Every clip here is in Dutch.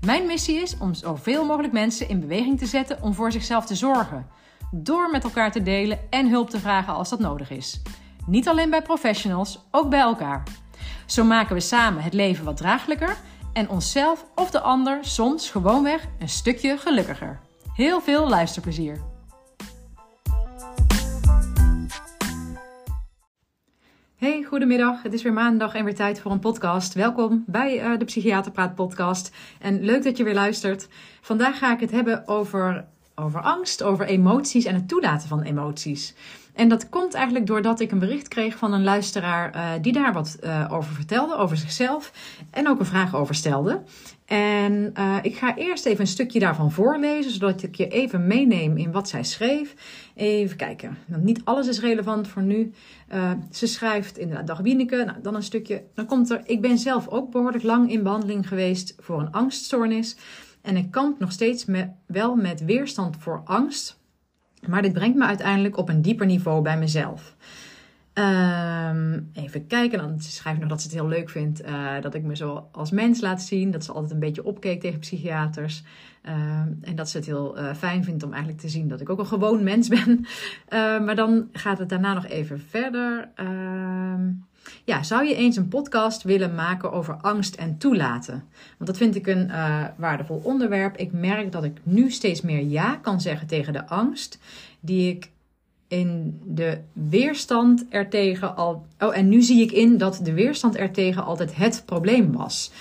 Mijn missie is om zoveel mogelijk mensen in beweging te zetten om voor zichzelf te zorgen. Door met elkaar te delen en hulp te vragen als dat nodig is. Niet alleen bij professionals, ook bij elkaar. Zo maken we samen het leven wat draaglijker en onszelf of de ander soms gewoonweg een stukje gelukkiger. Heel veel luisterplezier! Hey, goedemiddag. Het is weer maandag en weer tijd voor een podcast. Welkom bij uh, de Psychiater Praat podcast. En leuk dat je weer luistert. Vandaag ga ik het hebben over, over angst, over emoties en het toelaten van emoties. En dat komt eigenlijk doordat ik een bericht kreeg van een luisteraar uh, die daar wat uh, over vertelde, over zichzelf. En ook een vraag over stelde. En uh, ik ga eerst even een stukje daarvan voorlezen, zodat ik je even meeneem in wat zij schreef. Even kijken. Want niet alles is relevant voor nu. ze schrijft inderdaad, dag Wieneke. Nou, dan een stukje. Dan komt er, ik ben zelf ook behoorlijk lang in behandeling geweest voor een angststoornis. En ik kamp nog steeds wel met weerstand voor angst maar dit brengt me uiteindelijk op een dieper niveau bij mezelf. Um, even kijken, dan schrijft nog dat ze het heel leuk vindt uh, dat ik me zo als mens laat zien. Dat ze altijd een beetje opkeek tegen psychiaters. Um, en dat ze het heel uh, fijn vindt om eigenlijk te zien dat ik ook een gewoon mens ben. Uh, maar dan gaat het daarna nog even verder. Ja, zou je eens een podcast willen maken over angst en toelaten? Want dat vind ik een uh, waardevol onderwerp. Ik merk dat ik nu steeds meer ja kan zeggen tegen de angst die ik in de weerstand ertegen al. Oh, en nu zie ik in dat de weerstand ertegen altijd het probleem was.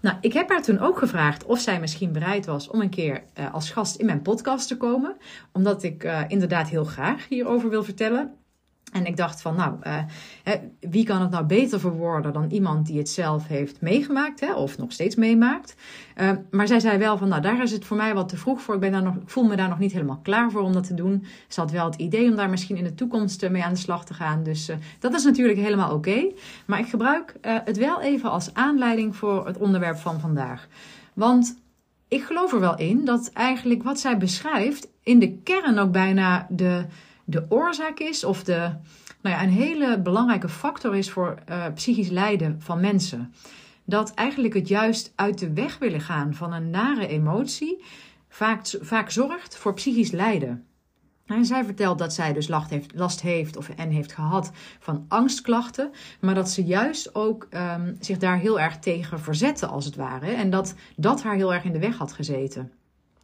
Nou, ik heb haar toen ook gevraagd of zij misschien bereid was om een keer uh, als gast in mijn podcast te komen. Omdat ik uh, inderdaad heel graag hierover wil vertellen. En ik dacht van, nou, uh, wie kan het nou beter verwoorden dan iemand die het zelf heeft meegemaakt, hè, of nog steeds meemaakt. Uh, maar zij zei wel van, nou, daar is het voor mij wat te vroeg voor. Ik, ben daar nog, ik voel me daar nog niet helemaal klaar voor om dat te doen. Ze had wel het idee om daar misschien in de toekomst mee aan de slag te gaan. Dus dat is natuurlijk helemaal oké. Maar ik gebruik het wel even als aanleiding voor het onderwerp van vandaag. Want ik geloof er wel in dat eigenlijk wat zij beschrijft in de kern ook bijna de de oorzaak is of de, nou ja, een hele belangrijke factor is voor uh, psychisch lijden van mensen. Dat eigenlijk het juist uit de weg willen gaan van een nare emotie vaak, vaak zorgt voor psychisch lijden. En zij vertelt dat zij dus last heeft, last heeft of en heeft gehad van angstklachten, maar dat ze juist ook um, zich daar heel erg tegen verzette, als het ware. En dat dat haar heel erg in de weg had gezeten.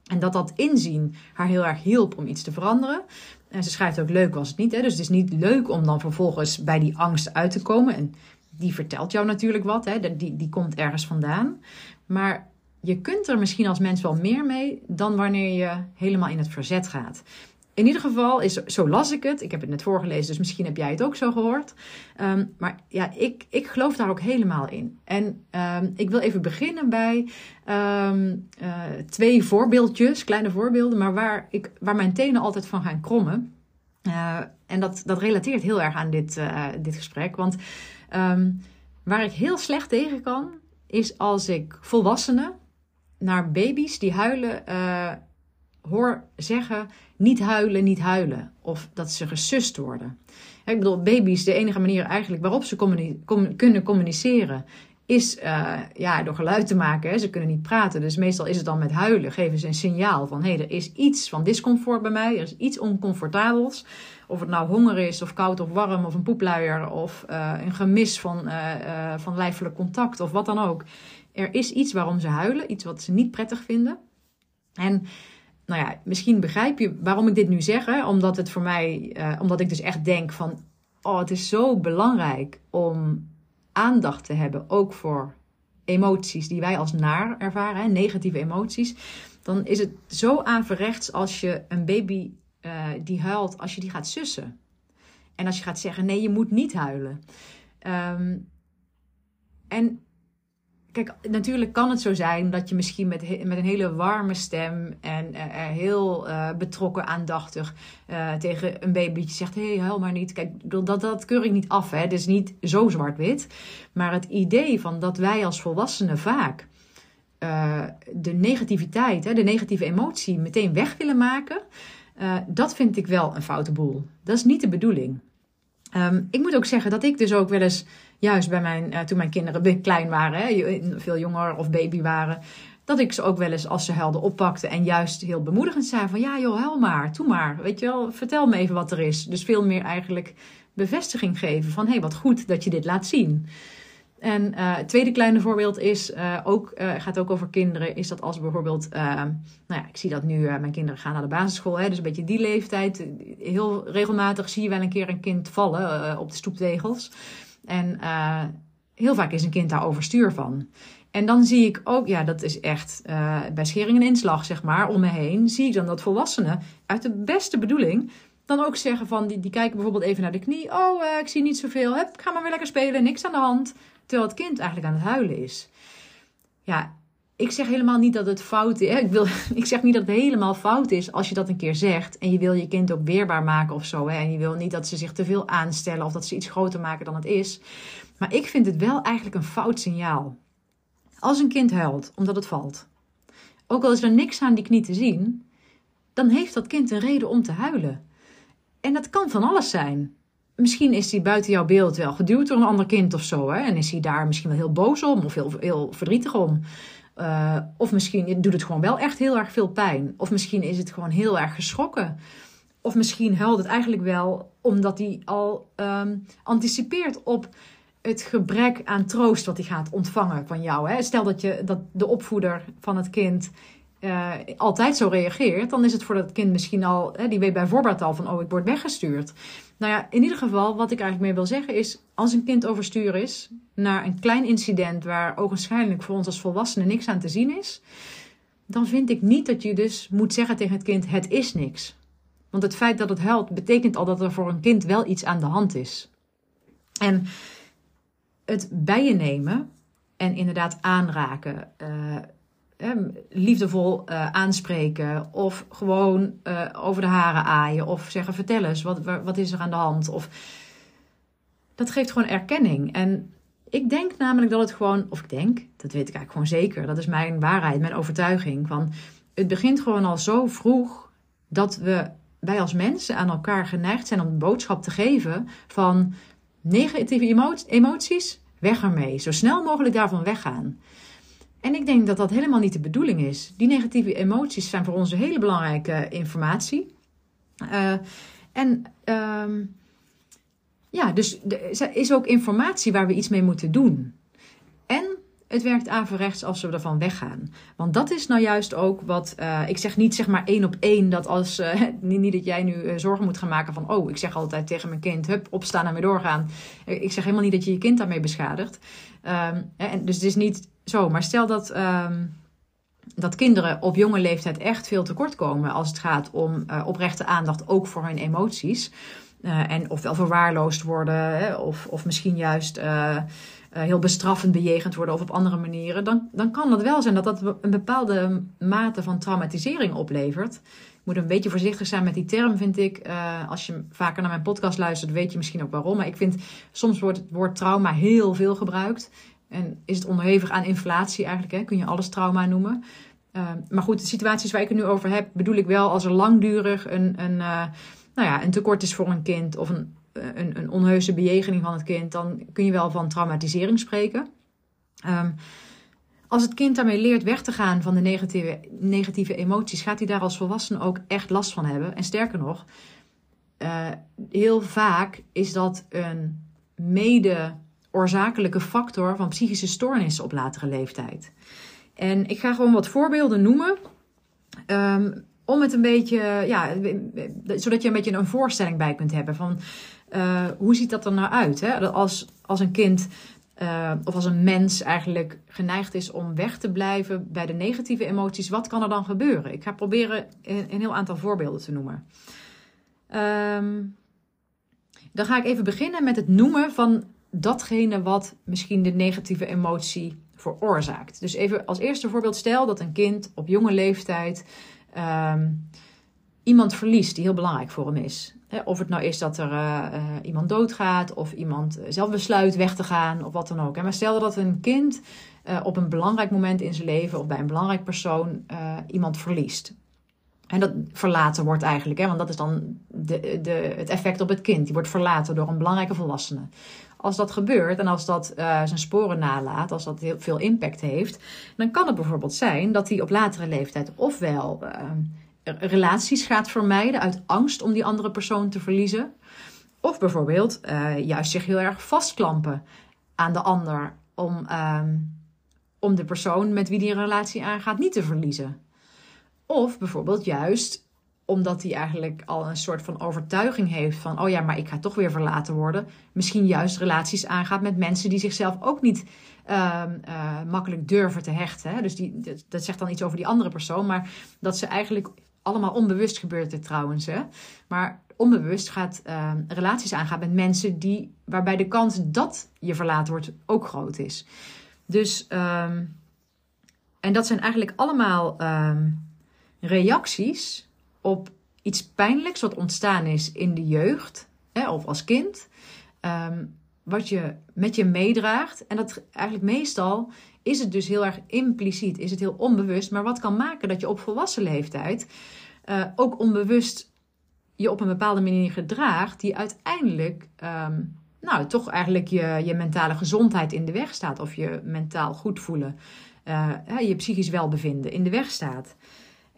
En dat dat inzien haar heel erg hielp om iets te veranderen. En ze schrijft ook leuk was het niet. Hè? Dus het is niet leuk om dan vervolgens bij die angst uit te komen. En die vertelt jou natuurlijk wat. Hè? Die, die komt ergens vandaan. Maar je kunt er misschien als mens wel meer mee dan wanneer je helemaal in het verzet gaat. In ieder geval, is, zo las ik het. Ik heb het net voorgelezen, dus misschien heb jij het ook zo gehoord. Um, maar ja, ik, ik geloof daar ook helemaal in. En um, ik wil even beginnen bij um, uh, twee voorbeeldjes, kleine voorbeelden, maar waar, ik, waar mijn tenen altijd van gaan krommen. Uh, en dat, dat relateert heel erg aan dit, uh, dit gesprek. Want waar ik heel slecht tegen kan, is als ik volwassenen naar baby's die huilen hoor zeggen: niet huilen, niet huilen. Of dat ze gesust worden. Ik bedoel, baby's, de enige manier eigenlijk waarop ze kunnen communiceren. Is uh, ja, door geluid te maken. Hè. Ze kunnen niet praten. Dus meestal is het dan met huilen. Geven ze een signaal van: hé, hey, er is iets van discomfort bij mij. Er is iets oncomfortabels. Of het nou honger is, of koud of warm, of een poepluier. Of uh, een gemis van, uh, van lijfelijk contact, of wat dan ook. Er is iets waarom ze huilen. Iets wat ze niet prettig vinden. En nou ja, misschien begrijp je waarom ik dit nu zeg. Hè? Omdat het voor mij, uh, omdat ik dus echt denk van, oh, het is zo belangrijk om aandacht te hebben, ook voor emoties die wij als naar ervaren, hè? negatieve emoties. Dan is het zo averechts als je een baby uh, die huilt, als je die gaat sussen. En als je gaat zeggen, nee, je moet niet huilen. Um, en kijk, natuurlijk kan het zo zijn dat je misschien met, met een hele warme stem en uh, heel uh, betrokken, aandachtig tegen een babytje zegt: hé, hey, maar niet. Kijk, dat, dat keur ik niet af. Hè. Het is niet zo zwart-wit. Maar het idee van dat wij als volwassenen vaak de negativiteit, hè, de negatieve emotie meteen weg willen maken, dat vind ik wel een foute boel. Dat is niet de bedoeling. Um, ik moet ook zeggen dat ik dus ook wel eens juist bij mijn, uh, toen mijn kinderen klein waren, hè, veel jonger of baby waren, dat ik ze ook wel eens als ze huilden oppakte en juist heel bemoedigend zei van ja joh, huil maar, doe maar, weet je wel, vertel me even wat er is. Dus veel meer eigenlijk bevestiging geven van hé, hey, wat goed dat je dit laat zien. En uh, het tweede kleine voorbeeld is, uh, ook, uh, gaat ook over kinderen, is dat als bijvoorbeeld, nou ja, ik zie dat nu, mijn kinderen gaan naar de basisschool, hè, dus een beetje die leeftijd. Heel regelmatig zie je wel een keer een kind vallen op de stoeptegels. En heel vaak is een kind daar overstuur van. En dan zie ik ook, ja, dat is echt bij schering en inslag, zeg maar, om me heen, zie ik dan dat volwassenen uit de beste bedoeling dan ook zeggen van, die, die kijken bijvoorbeeld even naar de knie. Oh, ik zie niet zoveel. Hup, ga maar weer lekker spelen, niks aan de hand. Terwijl het kind eigenlijk aan het huilen is. Ja, ik zeg helemaal niet dat het fout is. Ik, wil, ik zeg niet dat het helemaal fout is als je dat een keer zegt. En je wil je kind ook weerbaar maken of zo. Hè? En je wil niet dat ze zich te veel aanstellen of dat ze iets groter maken dan het is. Maar ik vind het wel eigenlijk een fout signaal. Als een kind huilt omdat het valt. Ook al is er niks aan die knie te zien. Dan heeft dat kind een reden om te huilen. En dat kan van alles zijn. Misschien is hij buiten jouw beeld wel geduwd door een ander kind of zo. Hè? En is hij daar misschien wel heel boos om of heel, heel verdrietig om. Uh, of misschien doet het gewoon wel echt heel erg veel pijn. Of misschien is het gewoon heel erg geschrokken. Of misschien huilt het eigenlijk wel omdat hij al um, anticipeert op het gebrek aan troost wat hij gaat ontvangen van jou. Hè? Stel dat, je, dat de opvoeder van het kind uh, altijd zo reageert, dan is het voor dat kind misschien al, hè, die weet bij voorbaat al van, oh, ik word weggestuurd. Nou ja, in ieder geval, wat ik eigenlijk meer wil zeggen is, als een kind overstuur is naar een klein incident waar ogenschijnlijk voor ons als volwassenen niks aan te zien is, dan vind ik niet dat je dus moet zeggen tegen het kind, het is niks. Want het feit dat het huilt betekent al dat er voor een kind wel iets aan de hand is. En het bij je nemen en inderdaad aanraken, uh, liefdevol uh, aanspreken of gewoon uh, over de haren aaien of zeggen vertel eens wat, wat is er aan de hand? Of dat geeft gewoon erkenning. En ik denk namelijk dat het gewoon of ik denk dat weet ik eigenlijk gewoon zeker dat is mijn waarheid mijn overtuiging van het begint gewoon al zo vroeg dat we wij als mensen aan elkaar geneigd zijn om boodschap te geven van negatieve emoties weg ermee. Zo snel mogelijk daarvan weggaan en ik denk dat dat helemaal niet de bedoeling is. Die negatieve emoties zijn voor ons een hele belangrijke informatie. Uh, en um, ja, dus is ook informatie waar we iets mee moeten doen. En het werkt averechts als we ervan weggaan. Want dat is nou juist ook wat. Uh, ik zeg niet zeg maar één op één dat als. Uh, niet, dat jij nu zorgen moet gaan maken van. Oh, ik zeg altijd tegen mijn kind: hup, opstaan en weer doorgaan. Ik zeg helemaal niet dat je je kind daarmee beschadigt. Um, en dus het is niet zo. Maar stel dat. Um, dat kinderen op jonge leeftijd echt veel tekort komen als het gaat om oprechte aandacht ook voor hun emoties. en ofwel verwaarloosd worden, of, of misschien juist uh, heel bestraffend bejegend worden of op andere manieren, dan, dan kan het wel zijn dat dat een bepaalde mate van traumatisering oplevert. Ik moet een beetje voorzichtig zijn met die term, vind ik. Als je vaker naar mijn podcast luistert, weet je misschien ook waarom. Maar ik vind soms wordt het woord trauma heel veel gebruikt. En is het onderhevig aan inflatie eigenlijk, hè? kun je alles trauma noemen. Uh, maar goed, de situaties waar ik het nu over heb, bedoel ik wel als er langdurig een, een, nou ja, een tekort is voor een kind of een eh, een, een onheuse bejegening van het kind, dan kun je wel van traumatisering spreken. Um, als het kind daarmee leert weg te gaan van de negatieve, negatieve emoties, gaat hij daar als volwassene ook echt last van hebben. En sterker nog, uh, heel vaak is dat een mede oorzakelijke factor van psychische stoornissen op latere leeftijd. En ik ga gewoon wat voorbeelden noemen. Um, om het een beetje, ja, zodat je een beetje een voorstelling bij kunt hebben van uh, hoe ziet dat er nou uit? Hè? Als, als een kind uh, of als een mens eigenlijk geneigd is om weg te blijven bij de negatieve emoties, wat kan er dan gebeuren? Ik ga proberen een, een heel aantal voorbeelden te noemen. Um, dan ga ik even beginnen met het noemen van datgene wat misschien de negatieve emotie veroorzaakt. Dus even als eerste voorbeeld, stel dat een kind op jonge leeftijd ehm, iemand verliest die heel belangrijk voor hem is. Of het nou is dat er uh, iemand doodgaat of iemand zelf besluit weg te gaan of wat dan ook. Maar stel dat een kind op een belangrijk moment in zijn leven of bij een belangrijk persoon iemand verliest. En dat verlaten wordt eigenlijk, hè, want dat is dan de, de, het effect op het kind. Die wordt verlaten door een belangrijke volwassene. Als dat gebeurt en als dat uh, zijn sporen nalaat, als dat heel veel impact heeft, dan kan het bijvoorbeeld zijn dat hij op latere leeftijd ofwel uh, relaties gaat vermijden uit angst om die andere persoon te verliezen, of bijvoorbeeld uh, juist zich heel erg vastklampen aan de ander om, om de persoon met wie die een relatie aangaat niet te verliezen. Of bijvoorbeeld juist omdat hij eigenlijk al een soort van overtuiging heeft van, oh ja, maar ik ga toch weer verlaten worden. Misschien juist relaties aangaat met mensen die zichzelf ook niet uh, uh, makkelijk durven te hechten. Hè? Dus die, dat, zegt dan iets over die andere persoon, maar dat ze eigenlijk allemaal onbewust gebeurt het trouwens. Hè? Maar onbewust gaat uh, relaties aangaan met mensen die, waarbij de kans dat je verlaten wordt ook groot is. Dus, ehm, en dat zijn eigenlijk allemaal ehm, reacties op iets pijnlijks wat ontstaan is in de jeugd hè, of als kind. Ehm, wat je met je meedraagt. En dat eigenlijk meestal is het dus heel erg impliciet, is het heel onbewust. Maar wat kan maken dat je op volwassen leeftijd uh, ook onbewust je op een bepaalde manier gedraagt, die uiteindelijk, um, nou, toch eigenlijk je, je mentale gezondheid in de weg staat. Of je mentaal goed voelen, uh, je psychisch welbevinden in de weg staat.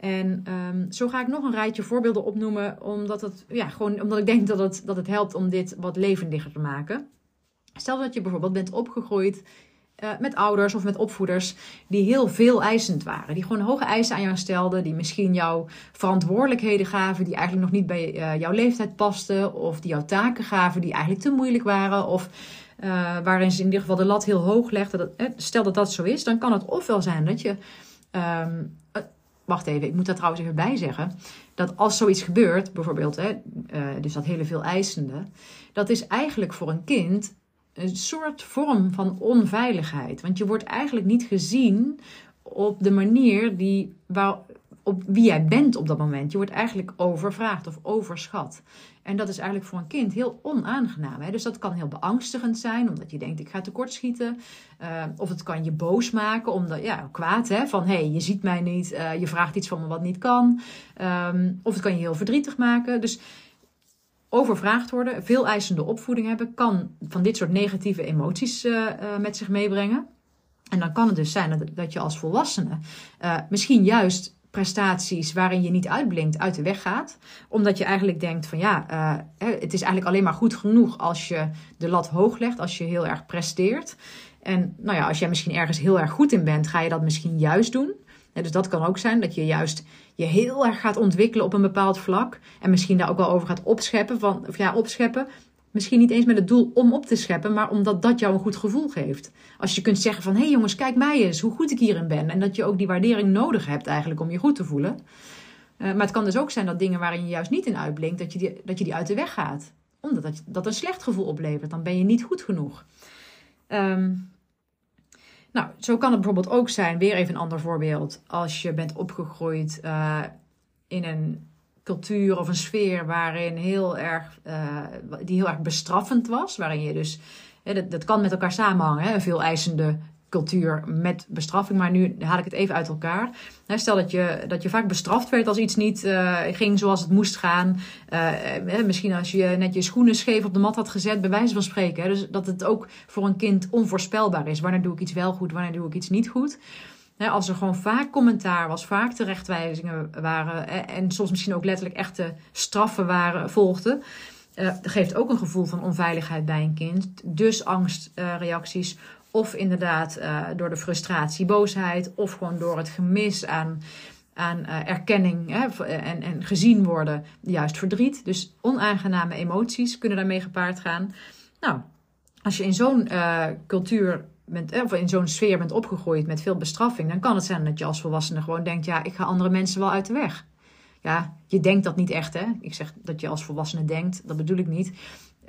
En um, zo ga ik nog een rijtje voorbeelden opnoemen, omdat, het, ja, gewoon, omdat ik denk dat het, dat het helpt om dit wat levendiger te maken. Stel dat je bijvoorbeeld bent opgegroeid uh, met ouders of met opvoeders die heel veel eisend waren. Die gewoon hoge eisen aan jou stelden, die misschien jouw verantwoordelijkheden gaven die eigenlijk nog niet bij uh, jouw leeftijd pasten. Of die jouw taken gaven die eigenlijk te moeilijk waren. Of uh, waarin ze in ieder geval de lat heel hoog legden. Stel dat dat zo is, dan kan het ofwel zijn dat je um, wacht even, ik moet daar trouwens even bij zeggen. Dat als zoiets gebeurt, bijvoorbeeld, hè, uh, dus dat hele veel eisende, dat is eigenlijk voor een kind een soort vorm van onveiligheid. Want je wordt eigenlijk niet gezien op de manier die, waar, op wie jij bent op dat moment. Je wordt eigenlijk overvraagd of overschat. En dat is eigenlijk voor een kind heel onaangenaam. Hè? Dus dat kan heel beangstigend zijn, omdat je denkt: ik ga tekortschieten. Uh, of het kan je boos maken, omdat ja, kwaad hè, van hé, hey, je ziet mij niet, uh, je vraagt iets van me wat niet kan. Um, of het kan je heel verdrietig maken. Dus overvraagd worden, veel eisende opvoeding hebben, kan van dit soort negatieve emoties uh, met zich meebrengen. En dan kan het dus zijn dat, dat je als volwassene misschien juist prestaties waarin je niet uitblinkt uit de weg gaat. Omdat je eigenlijk denkt van ja, uh, het is eigenlijk alleen maar goed genoeg als je de lat hoog legt, als je heel erg presteert. En nou ja, als jij misschien ergens heel erg goed in bent, ga je dat misschien juist doen. dus dat kan ook zijn dat je juist je heel erg gaat ontwikkelen op een bepaald vlak. En misschien daar ook wel over gaat opscheppen. Van, of ja, opscheppen. Misschien niet eens met het doel om op te scheppen, maar omdat dat jou een goed gevoel geeft. Als je kunt zeggen van, hé hey jongens, kijk mij eens hoe goed ik hierin ben. En dat je ook die waardering nodig hebt eigenlijk om je goed te voelen. Uh, maar het kan dus ook zijn dat dingen waarin je juist niet in uitblinkt, dat je die, dat je die uit de weg gaat. Omdat dat, dat een slecht gevoel oplevert. Dan ben je niet goed genoeg. Um, nou, zo kan het bijvoorbeeld ook zijn, weer even een ander voorbeeld. Als je bent opgegroeid uh, in een cultuur of een sfeer waarin heel erg, uh, die heel erg bestraffend was. Waarin je dus, dat, dat kan met elkaar samenhangen, hè, een veel eisende cultuur met bestraffing. Maar nu haal ik het even uit elkaar. Stel dat je, dat je vaak bestraft werd als iets niet uh, ging zoals het moest gaan. Uh, misschien als je net je schoenen scheef op de mat had gezet, bij wijze van spreken. Hè. Dus dat het ook voor een kind onvoorspelbaar is. Wanneer doe ik iets wel goed, wanneer doe ik iets niet goed als er gewoon vaak commentaar was, vaak terechtwijzingen waren en soms misschien ook letterlijk echte straffen waren, volgden. Dat geeft ook een gevoel van onveiligheid bij een kind. Dus angstreacties. Uh, of inderdaad uh, door de frustratie, boosheid. Of gewoon door het gemis aan, aan erkenning en, en gezien worden. Juist verdriet. Dus onaangename emoties kunnen daarmee gepaard gaan. Nou, als je in zo'n cultuur bent, of in zo'n sfeer bent opgegroeid met veel bestraffing, dan kan het zijn dat je als volwassene gewoon denkt: ja, ik ga andere mensen wel uit de weg. Ja, je denkt dat niet echt, hè? Ik zeg dat je als volwassene denkt, dat bedoel ik niet.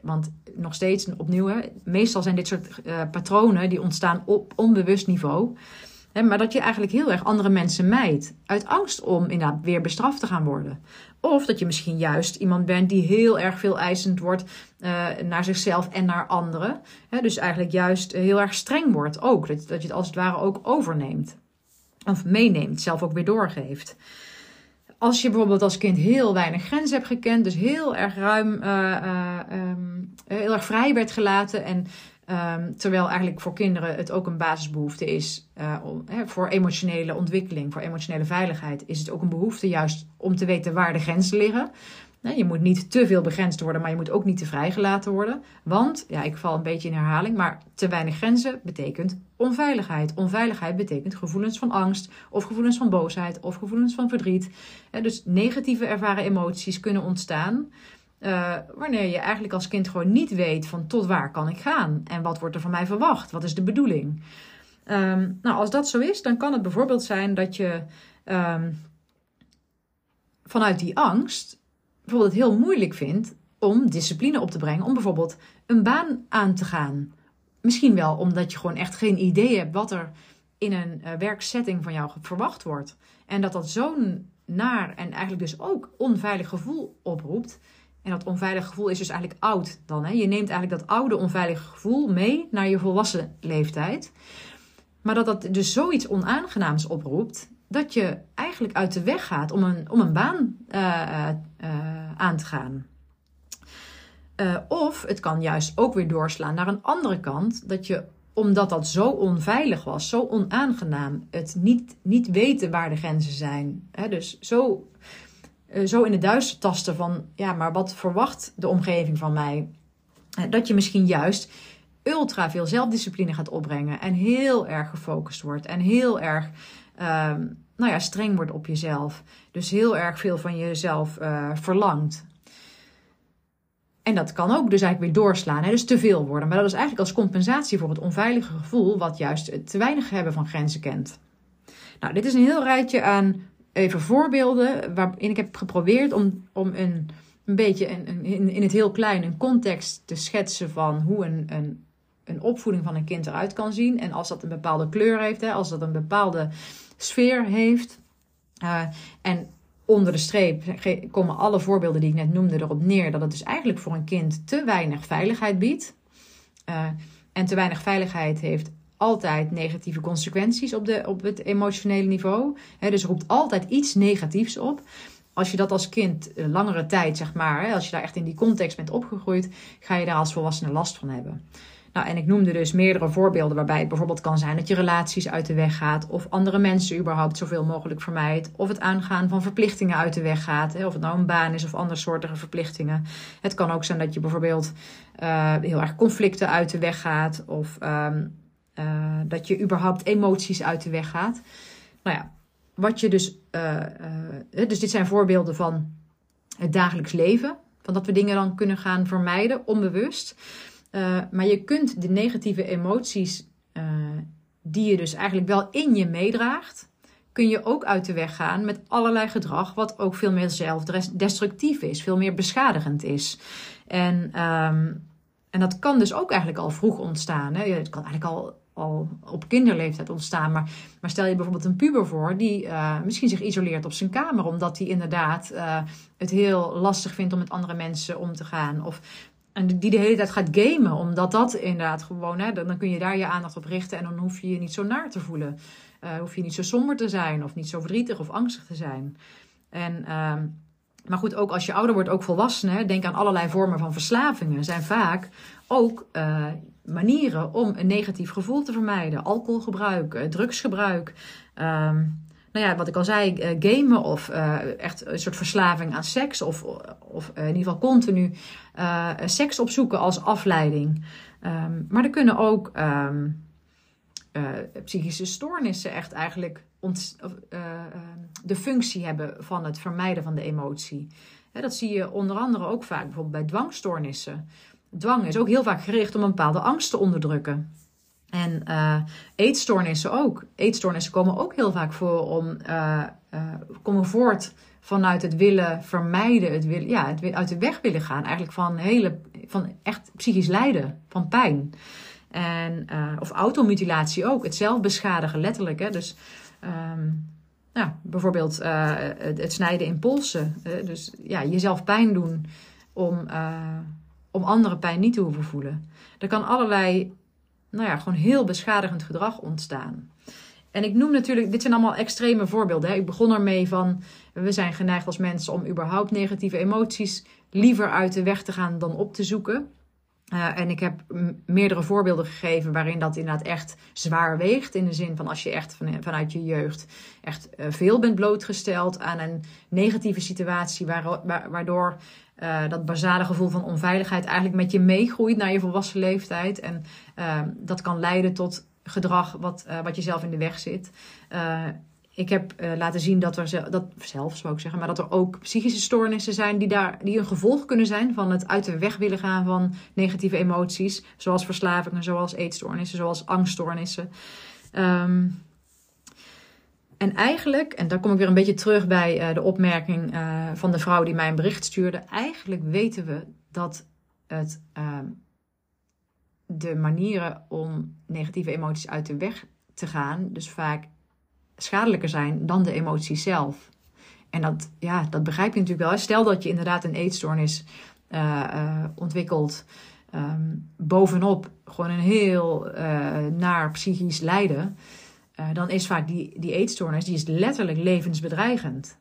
Want nog steeds, opnieuw, hè, meestal zijn dit soort uh, patronen die ontstaan op onbewust niveau. Maar dat je eigenlijk heel erg andere mensen mijdt. Uit angst om inderdaad weer bestraft te gaan worden. Of dat je misschien juist iemand bent die heel erg veel eisend wordt uh, naar zichzelf en naar anderen. Dus eigenlijk juist heel erg streng wordt ook. Dat, dat je het als het ware ook overneemt. Of meeneemt, zelf ook weer doorgeeft als je bijvoorbeeld als kind heel weinig grenzen hebt gekend, dus heel erg ruim, uh, um, heel erg vrij werd gelaten. En um, terwijl eigenlijk voor kinderen het ook een basisbehoefte is hè, voor emotionele ontwikkeling, voor emotionele veiligheid, is het ook een behoefte juist om te weten waar de grenzen liggen. Je moet niet te veel begrensd worden, maar je moet ook niet te vrijgelaten worden. Want, ja, ik val een beetje in herhaling, maar te weinig grenzen betekent onveiligheid. Onveiligheid betekent gevoelens van angst, of gevoelens van boosheid, of gevoelens van verdriet. Dus negatieve ervaren emoties kunnen ontstaan. Uh, wanneer je eigenlijk als kind gewoon niet weet van tot waar kan ik gaan en wat wordt er van mij verwacht, wat is de bedoeling. Um, nou, als dat zo is, dan kan het bijvoorbeeld zijn dat je um, vanuit die angst bijvoorbeeld heel moeilijk vindt om discipline op te brengen, om bijvoorbeeld een baan aan te gaan. Misschien wel omdat je gewoon echt geen idee hebt wat er in een uh, werksetting van jou verwacht wordt. En dat dat zo'n naar en eigenlijk dus ook onveilig gevoel oproept. En dat onveilige gevoel is dus eigenlijk oud dan. Hè? Je neemt eigenlijk dat oude onveilige gevoel mee naar je volwassen leeftijd. Maar dat dat dus zoiets onaangenaams oproept, dat je eigenlijk uit de weg gaat om een, om een baan uh, uh, aan te gaan. Uh, of het kan juist ook weer doorslaan naar een andere kant, dat je omdat dat zo onveilig was, zo onaangenaam, het niet, niet weten waar de grenzen zijn. Hè, dus zo, zo in de duister tasten van, ja, maar wat verwacht de omgeving van mij? Dat je misschien juist ultra veel zelfdiscipline gaat opbrengen en heel erg gefocust wordt en heel erg Ehm, nou ja, streng wordt op jezelf. Dus heel erg veel van jezelf uh, verlangt. En dat kan ook dus eigenlijk weer doorslaan, hè? dus te veel worden. Maar dat is eigenlijk als compensatie voor het onveilige gevoel, wat juist te weinig hebben van grenzen kent. Nou, dit is een heel rijtje aan even voorbeelden waarin ik heb geprobeerd om, om een, een beetje een, in, in het heel klein een context te schetsen van hoe een, een, een opvoeding van een kind eruit kan zien. En als dat een bepaalde kleur heeft, hè, als dat een bepaalde sfeer heeft. Uh, en onder de streep komen alle voorbeelden die ik net noemde erop neer dat het dus eigenlijk voor een kind te weinig veiligheid biedt. Uh, en te weinig veiligheid heeft altijd negatieve consequenties op, de, op het emotionele niveau. He, dus roept altijd iets negatiefs op. Als je dat als kind eh, langere tijd, zeg maar, als je daar echt in die context bent opgegroeid, ga je daar als volwassene last van hebben. Nou, en ik noemde dus meerdere voorbeelden waarbij het bijvoorbeeld kan zijn dat je relaties uit de weg gaat, of andere mensen überhaupt zoveel mogelijk vermijdt, of het aangaan van verplichtingen uit de weg gaat, of het nou een baan is of andere soorten verplichtingen. Het kan ook zijn dat je bijvoorbeeld uh, heel erg conflicten uit de weg gaat, of um, uh, dat je überhaupt emoties uit de weg gaat. Nou ja, wat je dus, uh, dus dit zijn voorbeelden van het dagelijks leven, van dat we dingen dan kunnen gaan vermijden, onbewust. Maar je kunt de negatieve emoties, die je dus eigenlijk wel in je meedraagt, kun je ook uit de weg gaan met allerlei gedrag, wat ook veel meer zelfdestructief is, veel meer beschadigend is. En, um, en dat kan dus ook eigenlijk al vroeg ontstaan. Hè? Het kan eigenlijk al al op kinderleeftijd ontstaan. Maar, maar stel je bijvoorbeeld een puber voor die uh, misschien zich isoleert op zijn kamer, omdat hij inderdaad uh, het heel lastig vindt om met andere mensen om te gaan. Of en die de hele tijd gaat gamen, omdat dat inderdaad gewoon, hè, dan kun je daar je aandacht op richten en dan hoef je je niet zo naar te voelen. Uh, hoef je niet zo somber te zijn of niet zo verdrietig of angstig te zijn. En, uh, maar goed, ook als je ouder wordt, ook volwassenen, denk aan allerlei vormen van verslavingen, zijn vaak ook uh, manieren om een negatief gevoel te vermijden. Alcoholgebruik, drugsgebruik. Ehm, nou ja, wat ik al zei, uh, gamen of uh, echt een soort verslaving aan seks. Of, of in ieder geval continu seks opzoeken als afleiding. Um, maar er kunnen ook um, psychische stoornissen echt eigenlijk ont, de functie hebben van het vermijden van de emotie. dat zie je onder andere ook vaak bijvoorbeeld bij dwangstoornissen. Dwang is ook heel vaak gericht om een bepaalde angst te onderdrukken. En eetstoornissen ook. Eetstoornissen komen ook heel vaak voor om komen voort vanuit het willen vermijden, het willen, ja, het uit de weg willen gaan. Eigenlijk van hele, van echt psychisch lijden, van pijn. En, of automutilatie ook, het zelf beschadigen, letterlijk. Hè? Dus nou, bijvoorbeeld het, het, snijden in polsen. dus ja, jezelf pijn doen om, om andere pijn niet te hoeven voelen. Er kan allerlei nou ja, gewoon heel beschadigend gedrag ontstaan. En ik noem natuurlijk, dit zijn allemaal extreme voorbeelden. Hè. Ik begon ermee van, we zijn geneigd als mensen om überhaupt negatieve emoties liever uit de weg te gaan dan op te zoeken. Uh, en ik heb meerdere voorbeelden gegeven waarin dat inderdaad echt zwaar weegt. In de zin van als je echt van, vanuit je jeugd echt uh, veel bent blootgesteld aan een negatieve situatie, waardoor uh, dat basale gevoel van onveiligheid eigenlijk met je meegroeit naar je volwassen leeftijd. En dat kan leiden tot gedrag wat, wat jezelf in de weg zit. Ik heb laten zien dat er dat zelf zou ik zeggen, maar dat er ook psychische stoornissen zijn die, daar, die een gevolg kunnen zijn van het uit de weg willen gaan van negatieve emoties. Zoals verslavingen, zoals eetstoornissen, zoals angststoornissen. Um, en eigenlijk, en daar kom ik weer een beetje terug bij uh, de opmerking uh, van de vrouw die mij een bericht stuurde. Eigenlijk weten we dat het, uh, de manieren om negatieve emoties uit de weg te gaan, dus vaak schadelijker zijn dan de emoties zelf. En dat, ja, dat begrijp je natuurlijk wel. Stel dat je inderdaad een eetstoornis uh, ontwikkelt. Um, bovenop gewoon een heel naar psychisch lijden. Dan is vaak die, die eetstoornis die is letterlijk levensbedreigend.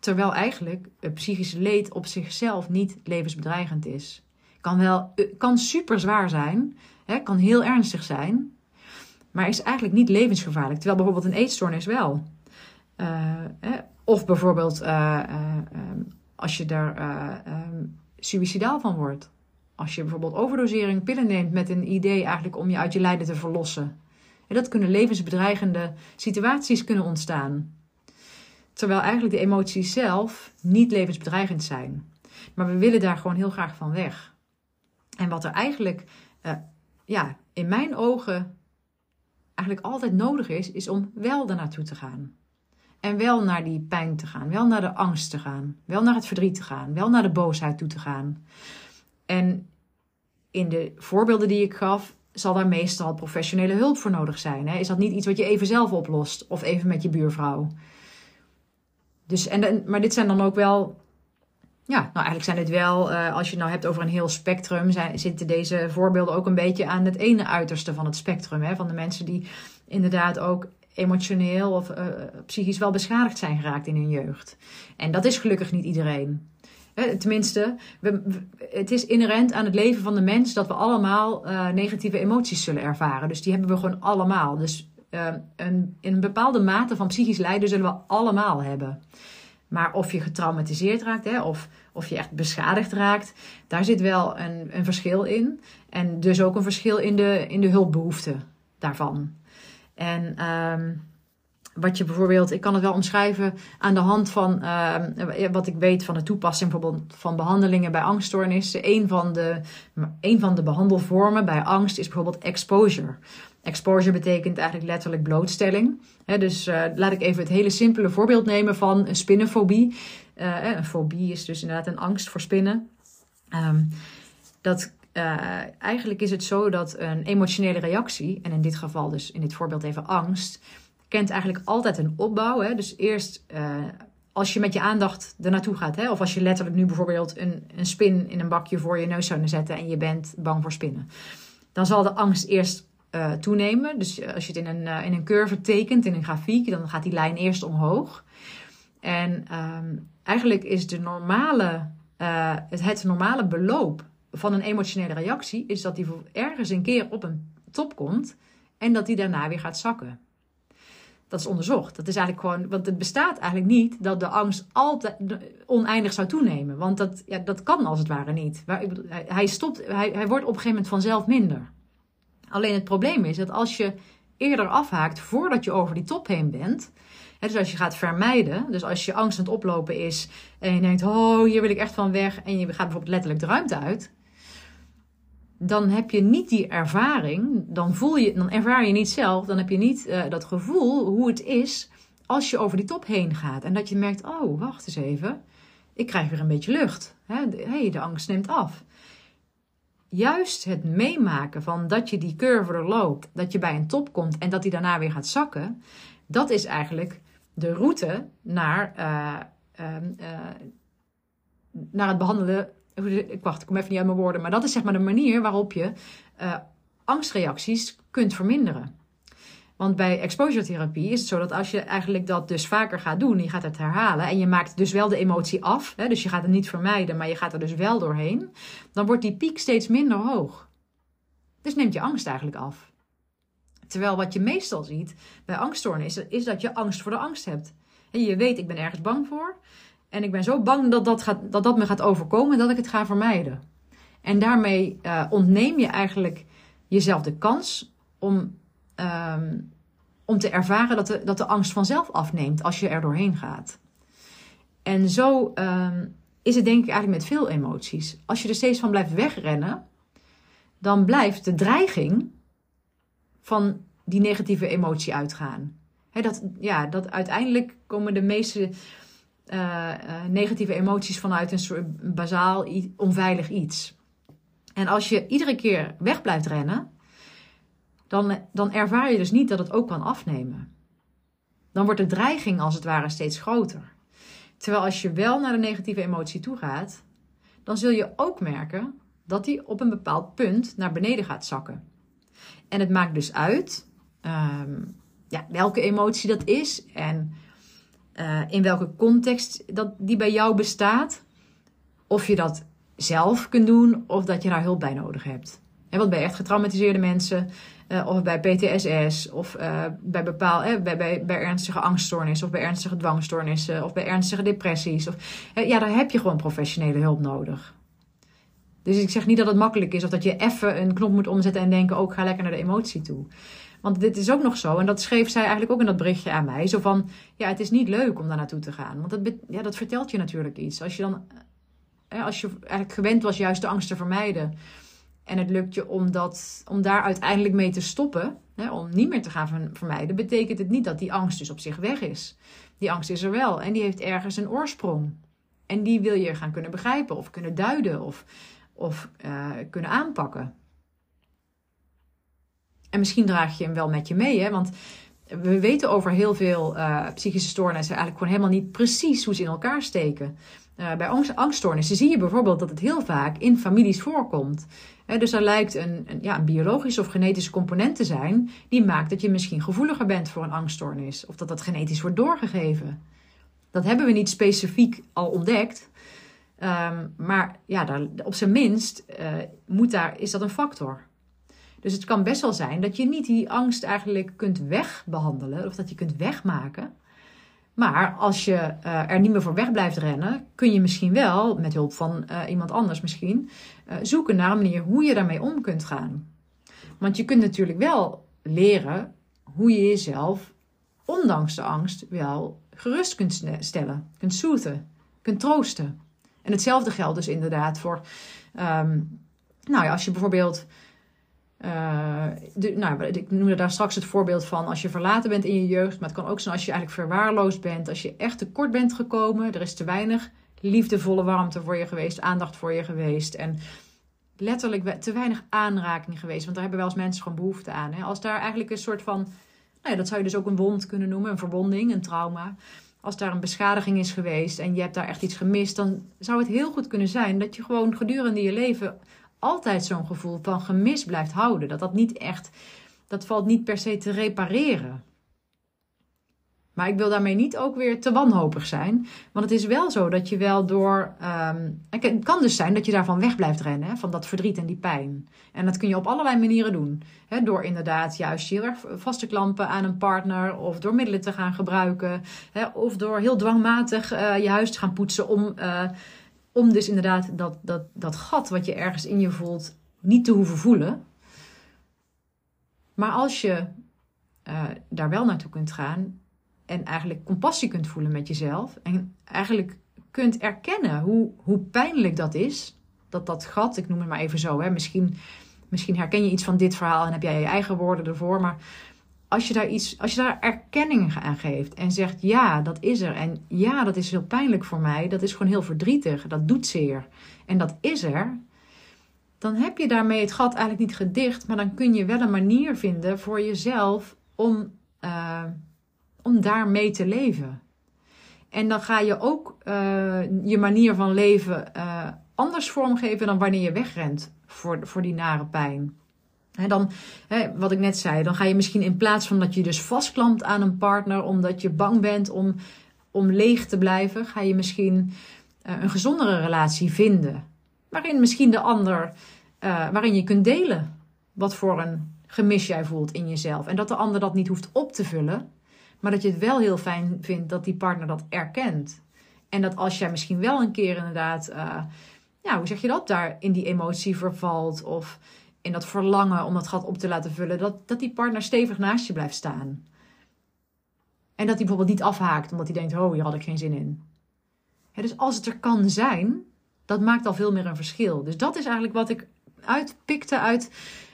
Terwijl eigenlijk het psychische leed op zichzelf niet levensbedreigend is. Kan wel eh, kan super zwaar zijn, hè, kan heel ernstig zijn, maar is eigenlijk niet levensgevaarlijk. Terwijl bijvoorbeeld een eetstoornis wel. Hè, of bijvoorbeeld uh, als je daar ehm, suicidaal van wordt. Als je bijvoorbeeld overdosering pillen neemt met een idee eigenlijk om je uit je lijden te verlossen. En dat kunnen levensbedreigende situaties kunnen ontstaan. Terwijl eigenlijk de emoties zelf niet levensbedreigend zijn. Maar we willen daar gewoon heel graag van weg. En wat er eigenlijk, ja, in mijn ogen eigenlijk altijd nodig is, is om wel naartoe te gaan. En wel naar die pijn te gaan, wel naar de angst te gaan, wel naar het verdriet te gaan, wel naar de boosheid toe te gaan. En in de voorbeelden die ik gaf, zal daar meestal professionele hulp voor nodig zijn. Hè? Is dat niet iets wat je even zelf oplost of even met je buurvrouw? Dus, en, maar dit zijn dan ook wel. Ja, nou eigenlijk zijn het wel, uh, als je het nou hebt over een heel spectrum, zijn, zitten deze voorbeelden ook een beetje aan het ene uiterste van het spectrum. Hè? Van de mensen die inderdaad ook emotioneel of uh, psychisch wel beschadigd zijn geraakt in hun jeugd. En dat is gelukkig niet iedereen tenminste, we, het is inherent aan het leven van de mens dat we allemaal negatieve emoties zullen ervaren. Dus die hebben we gewoon allemaal. Dus een, in een bepaalde mate van psychisch lijden zullen we allemaal hebben. Maar of je getraumatiseerd raakt hè, of, of je echt beschadigd raakt, daar zit wel een, een verschil in. En dus ook een verschil in de, in de hulpbehoefte daarvan. En uh, wat je bijvoorbeeld, ik kan het wel omschrijven aan de hand van uh, wat ik weet van de toepassing van behandelingen bij angststoornissen. Een van de, een van de behandelvormen bij angst is bijvoorbeeld exposure. Exposure betekent eigenlijk letterlijk blootstelling. dus uh, laat ik even het hele simpele voorbeeld nemen van een spinnenfobie. Uh, een fobie is dus inderdaad een angst voor spinnen. Um, dat eigenlijk is het zo dat een emotionele reactie, en in dit geval dus in dit voorbeeld even angst, kent eigenlijk altijd een opbouw. Hè? Dus eerst uh, als je met je aandacht er naartoe gaat, hè? of als je letterlijk nu bijvoorbeeld een, een spin in een bakje voor je neus zou zetten en je bent bang voor spinnen, dan zal de angst eerst uh, toenemen. Dus als je het in een, in een curve tekent, in een grafiek, dan gaat die lijn eerst omhoog. En um, eigenlijk is de normale, het, het normale beloop van een emotionele reactie, is dat die ergens een keer op een top komt en dat die daarna weer gaat zakken. Dat is onderzocht. Dat is eigenlijk gewoon, want het bestaat eigenlijk niet dat de angst altijd oneindig zou toenemen. Want dat, ja, dat kan als het ware niet. Hij, stopt, hij, hij wordt op een gegeven moment vanzelf minder. Alleen het probleem is dat als je eerder afhaakt voordat je over die top heen bent. dus als je gaat vermijden, dus als je angst aan het oplopen is en je denkt, oh hier wil ik echt van weg en je gaat bijvoorbeeld letterlijk de ruimte uit. Dan heb je niet die ervaring, dan, voel je, dan ervaar je niet zelf, dan heb je niet uh, dat gevoel hoe het is als je over die top heen gaat. En dat je merkt, oh, wacht eens even, ik krijg weer een beetje lucht. Hé, hey, de angst neemt af. Juist het meemaken van dat je die curve loopt, dat je bij een top komt en dat die daarna weer gaat zakken, dat is eigenlijk de route naar, uh, uh, naar het behandelen ik wacht, ik kom even niet uit mijn woorden. Maar dat is zeg maar de manier waarop je uh, angstreacties kunt verminderen. Want bij exposure therapie is het zo dat als je eigenlijk dat dus vaker gaat doen, je gaat het herhalen en je maakt dus wel de emotie af, hè, dus je gaat het niet vermijden, maar je gaat er dus wel doorheen, dan wordt die piek steeds minder hoog. Dus neemt je angst eigenlijk af. Terwijl wat je meestal ziet bij angststoornissen is dat je angst voor de angst hebt. En je weet, ik ben ergens bang voor. En ik ben zo bang dat dat, gaat, dat dat me gaat overkomen dat ik het ga vermijden. En daarmee uh, ontneem je eigenlijk jezelf de kans om, um, om te ervaren dat de, dat de angst vanzelf afneemt als je er doorheen gaat. En zo um, is het denk ik eigenlijk met veel emoties. Als je er steeds van blijft wegrennen, dan blijft de dreiging van die negatieve emotie uitgaan. He, dat, ja, dat uiteindelijk komen de meeste uh, negatieve emoties vanuit een soort bazaal onveilig iets. En als je iedere keer weg blijft rennen, dan, dan ervaar je dus niet dat het ook kan afnemen. Dan wordt de dreiging als het ware steeds groter. Terwijl als je wel naar de negatieve emotie toe gaat, dan zul je ook merken dat die op een bepaald punt naar beneden gaat zakken. En het maakt dus uit um, ja, welke emotie dat is en uh, in welke context dat die bij jou bestaat. Of je dat zelf kunt doen of dat je daar hulp bij nodig hebt. Wat bij echt getraumatiseerde mensen, uh, of bij PTSS, of uh, bij, bepaal, bij, bij, bij ernstige angststoornissen, of bij ernstige dwangstoornissen, of bij ernstige depressies. Of, ja, daar heb je gewoon professionele hulp nodig. Dus ik zeg niet dat het makkelijk is, of dat je even een knop moet omzetten en denken: ook oh, ga lekker naar de emotie toe. Want dit is ook nog zo, en dat schreef zij eigenlijk ook in dat berichtje aan mij. Zo van, ja, het is niet leuk om daar naartoe te gaan. Want dat, ja, dat vertelt je natuurlijk iets. Als je dan, als je eigenlijk gewend was juist de angst te vermijden. En het lukt je om, dat, om daar uiteindelijk mee te stoppen, hè, om niet meer te gaan vermijden, betekent het niet dat die angst dus op zich weg is. Die angst is er wel en die heeft ergens een oorsprong. En die wil je gaan kunnen begrijpen of kunnen duiden of, of uh, kunnen aanpakken. En misschien draag je hem wel met je mee, hè? want we weten over heel veel uh, psychische stoornissen eigenlijk gewoon helemaal niet precies hoe ze in elkaar steken. Uh, bij angst, angststoornissen zie je bijvoorbeeld dat het heel vaak in families voorkomt. dus er lijkt een, ja, een biologische of genetische component te zijn die maakt dat je misschien gevoeliger bent voor een angststoornis. Of dat dat genetisch wordt doorgegeven. Dat hebben we niet specifiek al ontdekt. Um, maar ja, daar, op zijn minst uh, moet daar, is dat een factor. Dus het kan best wel zijn dat je niet die angst eigenlijk kunt wegbehandelen of dat je kunt wegmaken. Maar als je uh, er niet meer voor weg blijft rennen, kun je misschien wel, met hulp van uh, iemand anders misschien, uh, zoeken naar een manier hoe je daarmee om kunt gaan. Want je kunt natuurlijk wel leren hoe je jezelf, ondanks de angst, wel gerust kunt stellen, kunt soothen, kunt troosten. En hetzelfde geldt dus inderdaad voor, um, nou ja, als je bijvoorbeeld uh, nou, ik noemde daar straks het voorbeeld van als je verlaten bent in je jeugd. Maar het kan ook zijn als je eigenlijk verwaarloosd bent. Als je echt tekort bent gekomen. Er is te weinig liefdevolle warmte voor je geweest. Aandacht voor je geweest. En letterlijk te weinig aanraking geweest. Want daar hebben wel eens mensen gewoon behoefte aan. Hè? Als daar eigenlijk een soort van... Nou ja, dat zou je dus ook een wond kunnen noemen. Een verwonding, een trauma. Als daar een beschadiging is geweest en je hebt daar echt iets gemist. Dan zou het heel goed kunnen zijn dat je gewoon gedurende je leven altijd zo'n gevoel van gemis blijft houden. Dat dat niet echt, dat valt niet per se te repareren. Maar ik wil daarmee niet ook weer te wanhopig zijn. Want het is wel zo dat je wel door. Um, het kan dus zijn dat je daarvan weg blijft rennen, van dat verdriet en die pijn. En dat kun je op allerlei manieren doen. Door inderdaad juist heel erg vast te klampen aan een partner, of door middelen te gaan gebruiken, of door heel dwangmatig uh, je huis te gaan poetsen om. Uh, om dus inderdaad dat, dat, dat gat wat je ergens in je voelt niet te hoeven voelen. Maar als je uh, daar wel naartoe kunt gaan en eigenlijk compassie kunt voelen met jezelf en eigenlijk kunt erkennen hoe, hoe pijnlijk dat is, dat dat gat, ik noem het maar even zo, hè, misschien misschien herken je iets van dit verhaal en heb jij je eigen woorden ervoor. Maar als je daar iets, als je daar erkenning aan geeft en zegt ja, dat is er. En ja, dat is heel pijnlijk voor mij. Dat is gewoon heel verdrietig. Dat doet zeer. En dat is er. Dan heb je daarmee het gat eigenlijk niet gedicht. Maar dan kun je wel een manier vinden voor jezelf om, uh, om daarmee te leven. En dan ga je ook uh, je manier van leven uh, anders vormgeven dan wanneer je wegrent voor, voor die nare pijn. Dan, wat ik net zei, dan ga je misschien in plaats van dat je dus vastklampt aan een partner omdat je bang bent om, om leeg te blijven, ga je misschien uh, een gezondere relatie vinden. Waarin misschien de ander, uh, waarin je kunt delen wat voor een gemis jij voelt in jezelf. En dat de ander dat niet hoeft op te vullen, maar dat je het wel heel fijn vindt dat die partner dat erkent. En dat als jij misschien wel een keer inderdaad, uh, ja, hoe zeg je dat, daar in die emotie vervalt of in dat verlangen om dat gat op te laten vullen, dat, dat die partner stevig naast je blijft staan. En dat hij bijvoorbeeld niet afhaakt omdat hij denkt: oh, hier had ik geen zin in. dus als het er kan zijn, dat maakt al veel meer een verschil. Dus dat is eigenlijk wat ik uitpikte uit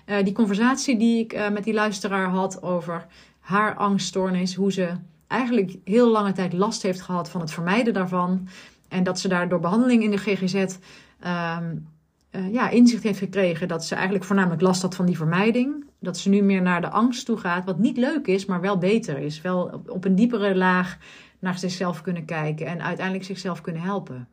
uh, die conversatie die ik uh, met die luisteraar had over haar angststoornis. Hoe ze eigenlijk heel lange tijd last heeft gehad van het vermijden daarvan. En dat ze daar door behandeling in de GGZ um, uh, ja, inzicht heeft gekregen dat ze eigenlijk voornamelijk last had van die vermijding. Dat ze nu meer naar de angst toe gaat, wat niet leuk is, maar wel beter is. Wel op een diepere laag naar zichzelf kunnen kijken en uiteindelijk zichzelf kunnen helpen.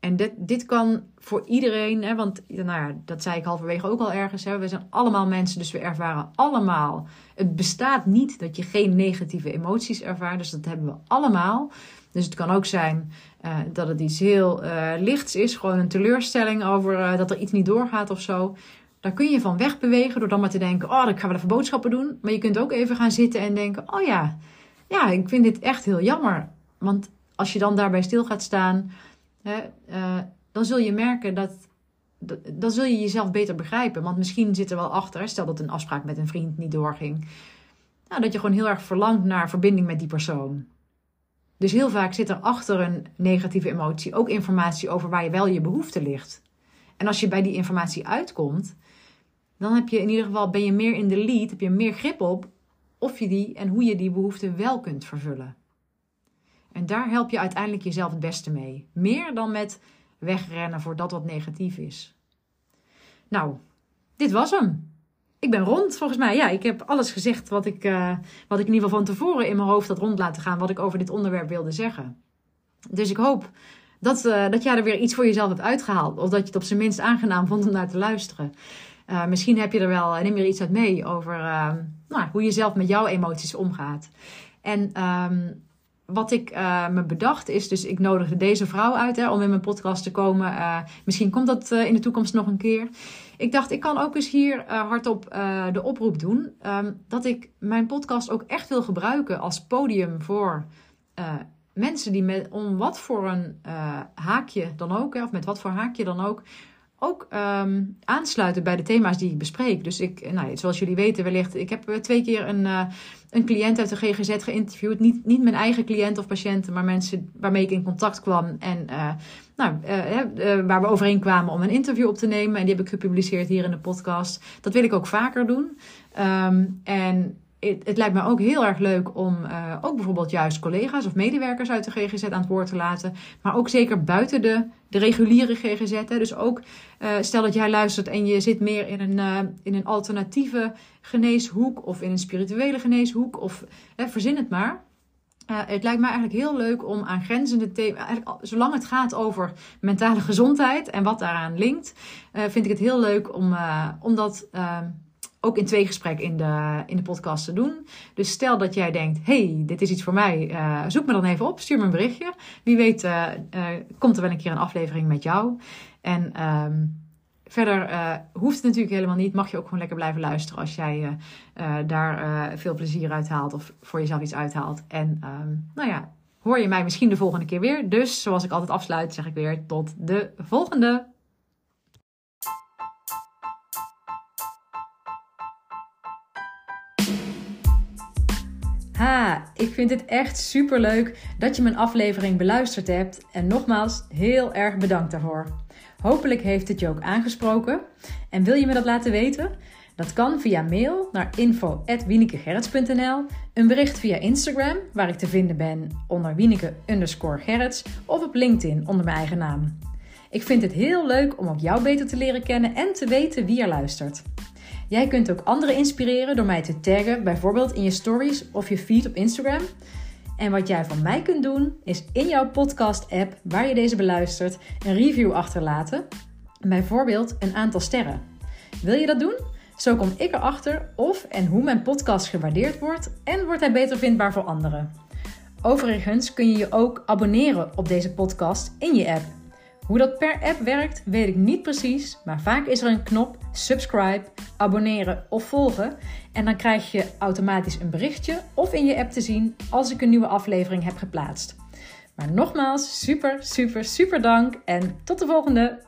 En dit, dit kan voor iedereen, hè, want nou ja, dat zei ik halverwege ook al ergens. Hè, we zijn allemaal mensen, dus we ervaren allemaal. Het bestaat niet dat je geen negatieve emoties ervaart, dus dat hebben we allemaal. Dus het kan ook zijn uh, dat het iets heel uh, lichts is, gewoon een teleurstelling over uh, dat er iets niet doorgaat of zo. Daar kun je van wegbewegen door dan maar te denken: oh, ik ga wel even boodschappen doen. Maar je kunt ook even gaan zitten en denken: oh ja, ja, ik vind dit echt heel jammer. Want als je dan daarbij stil gaat staan, hè, dan zul je merken dat. Dan zul je jezelf beter begrijpen. Want misschien zit er wel achter, stel dat een afspraak met een vriend niet doorging. Nou, dat je gewoon heel erg verlangt naar verbinding met die persoon. Dus heel vaak zit er achter een negatieve emotie ook informatie over waar je wel je behoefte ligt. En als je bij die informatie uitkomt, dan heb je in ieder geval ben je meer in de lead, heb je meer grip op of je die en hoe je die behoefte wel kunt vervullen. En daar help je uiteindelijk jezelf het beste mee. Meer dan met wegrennen voor dat wat negatief is. Nou, dit was hem ik ben rond, volgens mij. Ja, ik heb alles gezegd wat ik, uh, wat ik in ieder geval van tevoren in mijn hoofd had rond laten gaan. Wat ik over dit onderwerp wilde zeggen. Dus ik hoop dat, uh, dat jij er weer iets voor jezelf hebt uitgehaald. Of dat je het op zijn minst aangenaam vond om naar te luisteren. Uh, misschien heb je er wel, neem je er iets uit mee over nou, hoe je zelf met jouw emoties omgaat. En um, wat ik uh, me bedacht is, dus ik nodigde deze vrouw uit hè, om in mijn podcast te komen. Uh, misschien komt dat uh, in de toekomst nog een keer. Ik dacht, ik kan ook eens hier hardop de oproep doen. Um, dat ik mijn podcast ook echt wil gebruiken als podium voor mensen die met om wat voor een haakje dan ook, hè, of met wat voor haakje dan ook, ook um, aansluiten bij de thema's die ik bespreek. Dus ik, nou, zoals jullie weten wellicht, ik heb twee keer een, een cliënt uit de GGZ geïnterviewd. Niet, niet mijn eigen cliënt of patiënten, maar mensen waarmee ik in contact kwam. En uh, nou, uh, waar we overeen kwamen om een interview op te nemen. En die heb ik gepubliceerd hier in de podcast. Dat wil ik ook vaker doen. Um, en het, het, lijkt me ook heel erg leuk om uh, ook bijvoorbeeld juist collega's of medewerkers uit de GGZ aan het woord te laten. Maar ook zeker buiten de, de reguliere GGZ. Hè. Dus ook uh, stel dat jij luistert en je zit meer in een, uh, in een alternatieve geneeshoek of in een spirituele geneeshoek of verzin het maar. het lijkt me eigenlijk heel leuk om aan grenzende thema's, zolang het gaat over mentale gezondheid en wat daaraan linkt, vind ik het heel leuk om, om dat ook in twee gesprekken in de, in de podcast te doen. Dus stel dat jij denkt, hey, dit is iets voor mij, uh, zoek me dan even op, stuur me een berichtje. Wie weet uh, uh, komt er wel een keer een aflevering met jou. En um, verder hoeft het natuurlijk helemaal niet. Mag je ook gewoon lekker blijven luisteren als jij daar veel plezier uit haalt of voor jezelf iets uithaalt. En um, nou ja, hoor je mij misschien de volgende keer weer. Dus zoals ik altijd afsluit, zeg ik weer tot de volgende. Ha, ik vind het echt super leuk dat je mijn aflevering beluisterd hebt. En nogmaals, heel erg bedankt daarvoor. Hopelijk heeft het je ook aangesproken. En wil je me dat laten weten? Dat kan via mail naar info.wienekegerrits.nl, een bericht via Instagram, waar ik te vinden ben onder Wieneke underscore of op LinkedIn onder mijn eigen naam. Ik vind het heel leuk om ook jou beter te leren kennen en te weten wie er luistert. Jij kunt ook anderen inspireren door mij te taggen, bijvoorbeeld in je stories of je feed op Instagram. En wat jij van mij kunt doen, is in jouw podcast-app waar je deze beluistert een review achterlaten. Bijvoorbeeld een aantal sterren. Wil je dat doen? Zo kom ik erachter of en hoe mijn podcast gewaardeerd wordt en wordt hij beter vindbaar voor anderen. Overigens kun je je ook abonneren op deze podcast in je app. Hoe dat per app werkt, weet ik niet precies, maar vaak is er een knop subscribe, abonneren of volgen en dan krijg je automatisch een berichtje of in je app te zien als ik een nieuwe aflevering heb geplaatst. Maar nogmaals, super, super, super dank en tot de volgende!